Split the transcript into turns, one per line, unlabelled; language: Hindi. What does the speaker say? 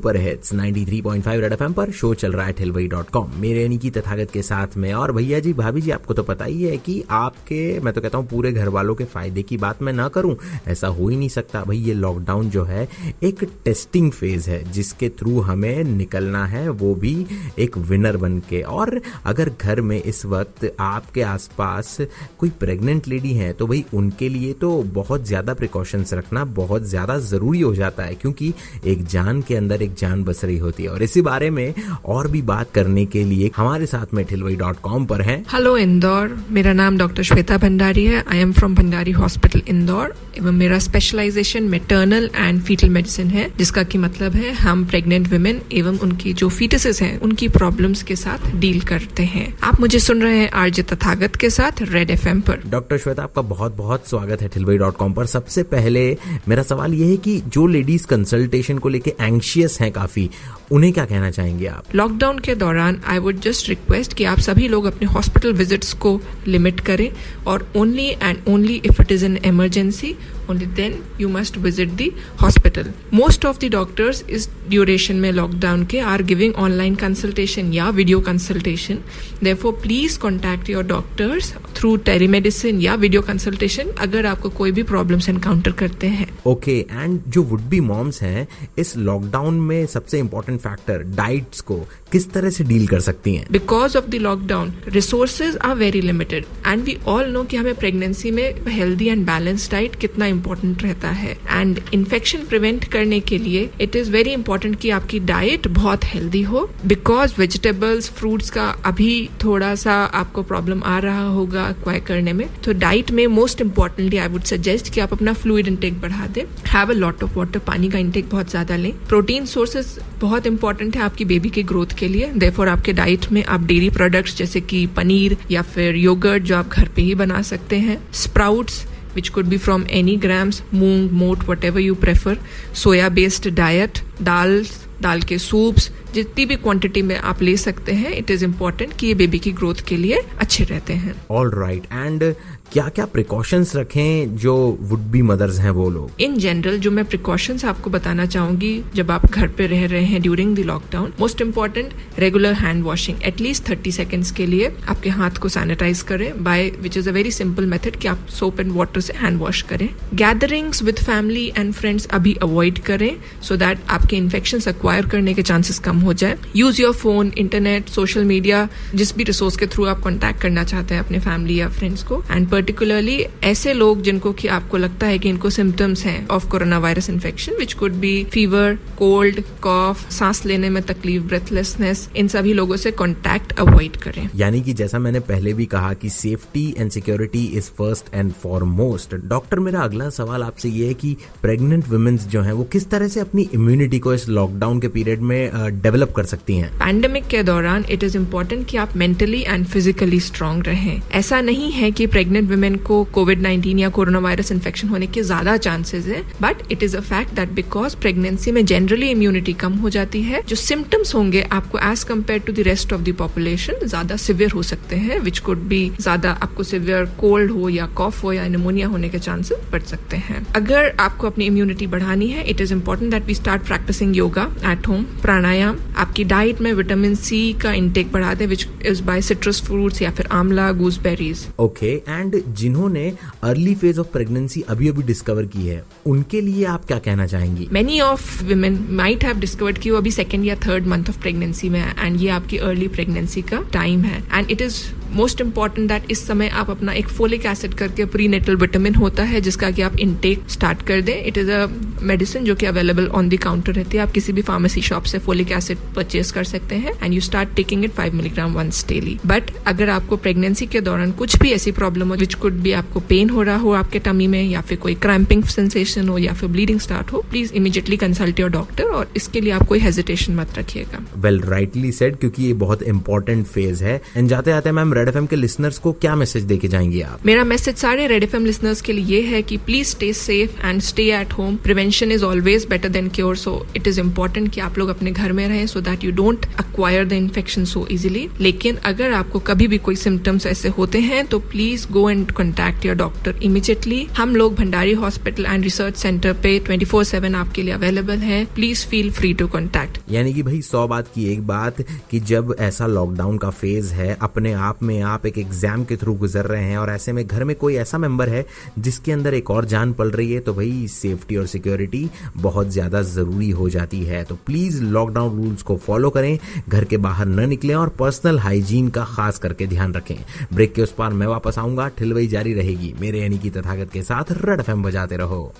super hits 93.5 red FM पर शो चल रहा है ठिलवई डॉट कॉम। मेरे यानी की तथागत के साथ में और भैया जी, भाभी जी, आपको तो पता ही है कि आपके, मैं तो कहता हूँ, पूरे घर वालों के फ़ायदे की बात मैं ना करूँ, ऐसा हो ही नहीं सकता। भाई, ये लॉकडाउन जो है, एक टेस्टिंग फ़ेज़ है, जिसके थ्रू हमें निकलना है, वो भी एक विनर बन के और अगर घर में इस वक्त आपके आसपास कोई प्रेग्नेंट लेडी है तो भाई, उनके लिए तो बहुत ज़्यादा प्रिकॉशंस रखना बहुत ज़्यादा ज़रूरी हो जाता है, क्योंकि एक जान के अंदर एक जान बस रही होती है। और इसी बारे में और भी बात करने के लिए हमारे साथ में ठिलवई डॉट कॉम पर है।
हेलो इंदौर। मेरा नाम डॉक्टर श्वेता भंडारी है। I am from Bhandari hospital Indore. एवं मेरा specialisation maternal and fetal medicine है जिसका की मतलब है हम प्रेग्नेंट वुमेन एवं उनकी जो फीटसेस हैं उनकी प्रॉब्लम्स के साथ डील करते हैं। आप मुझे सुन रहे हैं आरजे तथागत के साथ रेड एफएम पर।
डॉक्टर श्वेता आपका बहुत बहुत स्वागत है ठिलवई डॉट कॉम पर। सबसे पहले मेरा सवाल ये है कि जो लेडीज़ कंसल्टेशन को लेके एंशियस हैं काफ़ी। उन्हें क्या कहना चाहेंगे आप?
लॉकडाउन के दौरान आई वुड जस्ट रिक्वेस्ट कि आप सभी लोग अपने हॉस्पिटल विजिट्स को लिमिट करें और only and only if it is an emergency only then you must visit the hospital. Most of the doctors इस ड्यूरेशन में लॉकडाउन के आर गिविंग ऑनलाइन कंसल्टेशन या video consultation therefore please contact your doctors through telemedicine या वीडियो कंसल्टेशन अगर आपको कोई भी प्रॉब्लम्स एनकाउंटर करते हैं
ओके एंड जो वुड बी मॉम्स हैं इस लॉकडाउन में सबसे इंपॉर्टेंट फैक्टर डाइट्स को किस तरह से डील कर सकती हैं?
Because of the lockdown resources are very limited and we all know कि हमें प्रेगनेंसी में हेल्दी एंड बैलेंस डाइट कितना इंपॉर्टेंट रहता है. एंड इन्फेक्शन प्रिवेंट करने के लिए इट इज़ वेरी इंपॉर्टेंट कि आपकी डाइट बहुत हेल्दी हो. बिकॉज़ वेजिटेबल्स फ्रूट्स का अभी थोड़ा सा आपको प्रॉब्लम आ रहा होगा अक्वायर करने में. तो डाइट में most importantly I would suggest कि आप अपना फ्लूड इंटेक बढ़ा दें. Have a lot of water पानी का इंटेक बहुत ज़्यादा लें. प्रोटीन सोर्सेज बहुत इंपॉर्टेंट है आपकी बेबी के ग्रोथ के लिए. देफोर आपके डाइट में आप डेयरी प्रोडक्ट्स जैसे कि पनीर या फिर योगर्ट जो आप घर पे ही बना सकते हैं. Sprouts which could be from any grams, moong, moat, whatever you prefer, soya based diet, dal, dal ke soups, जितनी भी क्वांटिटी में आप ले सकते हैं इट इज़ इम्पोर्टेंट कि ये बेबी की ग्रोथ के लिए अच्छे रहते हैं।
ऑल राइट एंड क्या क्या प्रिकॉशंस रखें जो वुड बी मदर्स हैं वो लोग?
इन जनरल जो मैं प्रिकॉशंस आपको बताना चाहूँगी जब आप घर पे रह रहे हैं during the lockdown most important regular hand washing at least thirty seconds के लिए आपके हाथ को सैनिटाइज करें by which is a very simple method कि आप सोप एंड वाटर से हैंड वॉश करें। Gatherings with family and friends अभी अवॉइड करें सो so दैट आपके इन्फेक्शन अक्वायर करने के चांसेस कम हो जाए। Use your phone internet social media जिस भी रिसोर्स के थ्रू आप कॉन्टैक्ट करना चाहते हैं अपने फैमिली या फ्रेंड्स को। एंड पर्टिकुलरली ऐसे लोग जिनको कि आपको लगता है कि इनको सिम्टम्स हैं of corona virus infection which could be fever cold cough सांस लेने में तकलीफ़ ब्रेथलेसनेस इन सभी लोगों से कॉन्टैक्ट अवॉइड करें।
यानी कि जैसा मैंने पहले भी कहा कि safety and security is first and foremost doctor मेरा अगला सवाल आपसे ये है कि प्रेग्नेंट वुमेन्स जो हैं, वो किस तरह से अपनी इम्यूनिटी को इस लॉकडाउन के पीरियड में डेवलप कर सकती हैं
पैंडेमिक के दौरान इट इज़ इम्पोर्टेंट कि आप मेंटली एंड फिजिकली स्ट्रांग रहें ऐसा नहीं है कि प्रेग्नेंट वुमेन को कोविड नाइन्टीन या कोरोना वायरस इन्फेक्शन होने के ज़्यादा चांसेस है but it is a fact that because pregnancy में जनरली इम्यूनिटी कम हो जाती है जो सिम्टम्स होंगे आपको as compared to the rest of the population ज़्यादा सिवियर हो सकते हैं विच कुड बी ज़्यादा आपको सिवियर कोल्ड हो या कॉफ हो या निमोनिया होने के चांसेस बढ़ सकते हैं अगर आपको अपनी इम्यूनिटी बढ़ानी है it is important that we start practising yoga at home pranayama आपकी डाइट में विटामिन सी का इंटेक बढ़ा दे which is by citrus fruits या फिर आमला गूसबेरीज
ओके एंड जिन्होंने अर्ली फ़ेज़ ऑफ़ प्रेगनेंसी अभी अभी डिस्कवर की है उनके लिए आप क्या कहना चाहेंगी?
Many of women might have discovered कि वो अभी सेकेंड या थर्ड मंथ ऑफ़ प्रेगनेंसी में है एंड ये आपकी अर्ली प्रेगनेंसी का टाइम है। And it is most important that इस समय आप अपना एक फोलिक एसिड करके प्री नेटल विटामिन होता है, जिसका कि आप इनटेक स्टार्ट कर दें। इट इज़ अ मेडिसिन जो कि अवेलेबल ऑन द काउंटर रहती है। आप किसी भी फार्मेसी शॉप से फोलिक एसिड परचेज कर सकते हैं and you start taking it five milligram once daily but अगर आपको प्रेगनेंसी के दौरान कुछ भी ऐसी प्रॉब्लम हो विच कुड भी आपको पेन हो रहा हो आपके टमी में, या फिर कोई क्रैम्पिंग सेंसेशन हो, या फिर ब्लीडिंग स्टार्ट हो please immediately consult your doctor और इसके लिए आप कोई हेजिटेशन मत रखिएगा।
वेल राइटली सेड क्योंकि ये बहुत इंपॉर्टेंट फ़ेज़ है। एंड जाते जाते मैम रेड एफ़ के लिसनर्स को क्या मैसेज देके जाएँगे आप?
मेरा मैसेज सारे रेड एफ़ लिसनर्स के लिए ये है कि please stay safe and stay at home prevention is always better than cure so it is important कि आप लोग अपने घर में रहें so that you don't acquire the infection so easily लेकिन अगर आपको कभी भी कोई सिम्टम्स ऐसे होते हैं तो please go and contact your doctor immediately हम लोग Bhandari hospital and research centre पे ट्वेंटी फोर सेवन आपके लिए अवेलेबल है. Please feel free to contact
यानी कि भाई सौ बात की एक बात कि जब ऐसा लॉकडाउन का फ़ेज़ है अपने आप में आप एक एग्ज़ाम के थ्रू गुजर रहे हैं और ऐसे में घर में कोई ऐसा मेंबर है जिसके अंदर एक और जान पल रही है तो भाई सेफ्टी और सिक्योरिटी बहुत ज़्यादा ज़रूरी हो जाती है। तो प्लीज़ लॉकडाउन रूल्स को फॉलो करें, घर के बाहर न निकलें और पर्सनल हाइजीन का खास करके ध्यान रखें। ब्रेक के उस पार मैं वापस आऊँगा, ठिलवई जारी रहेगी। मेरे यानी कि तथागत के साथ रेड एफ़ बजाते रहो।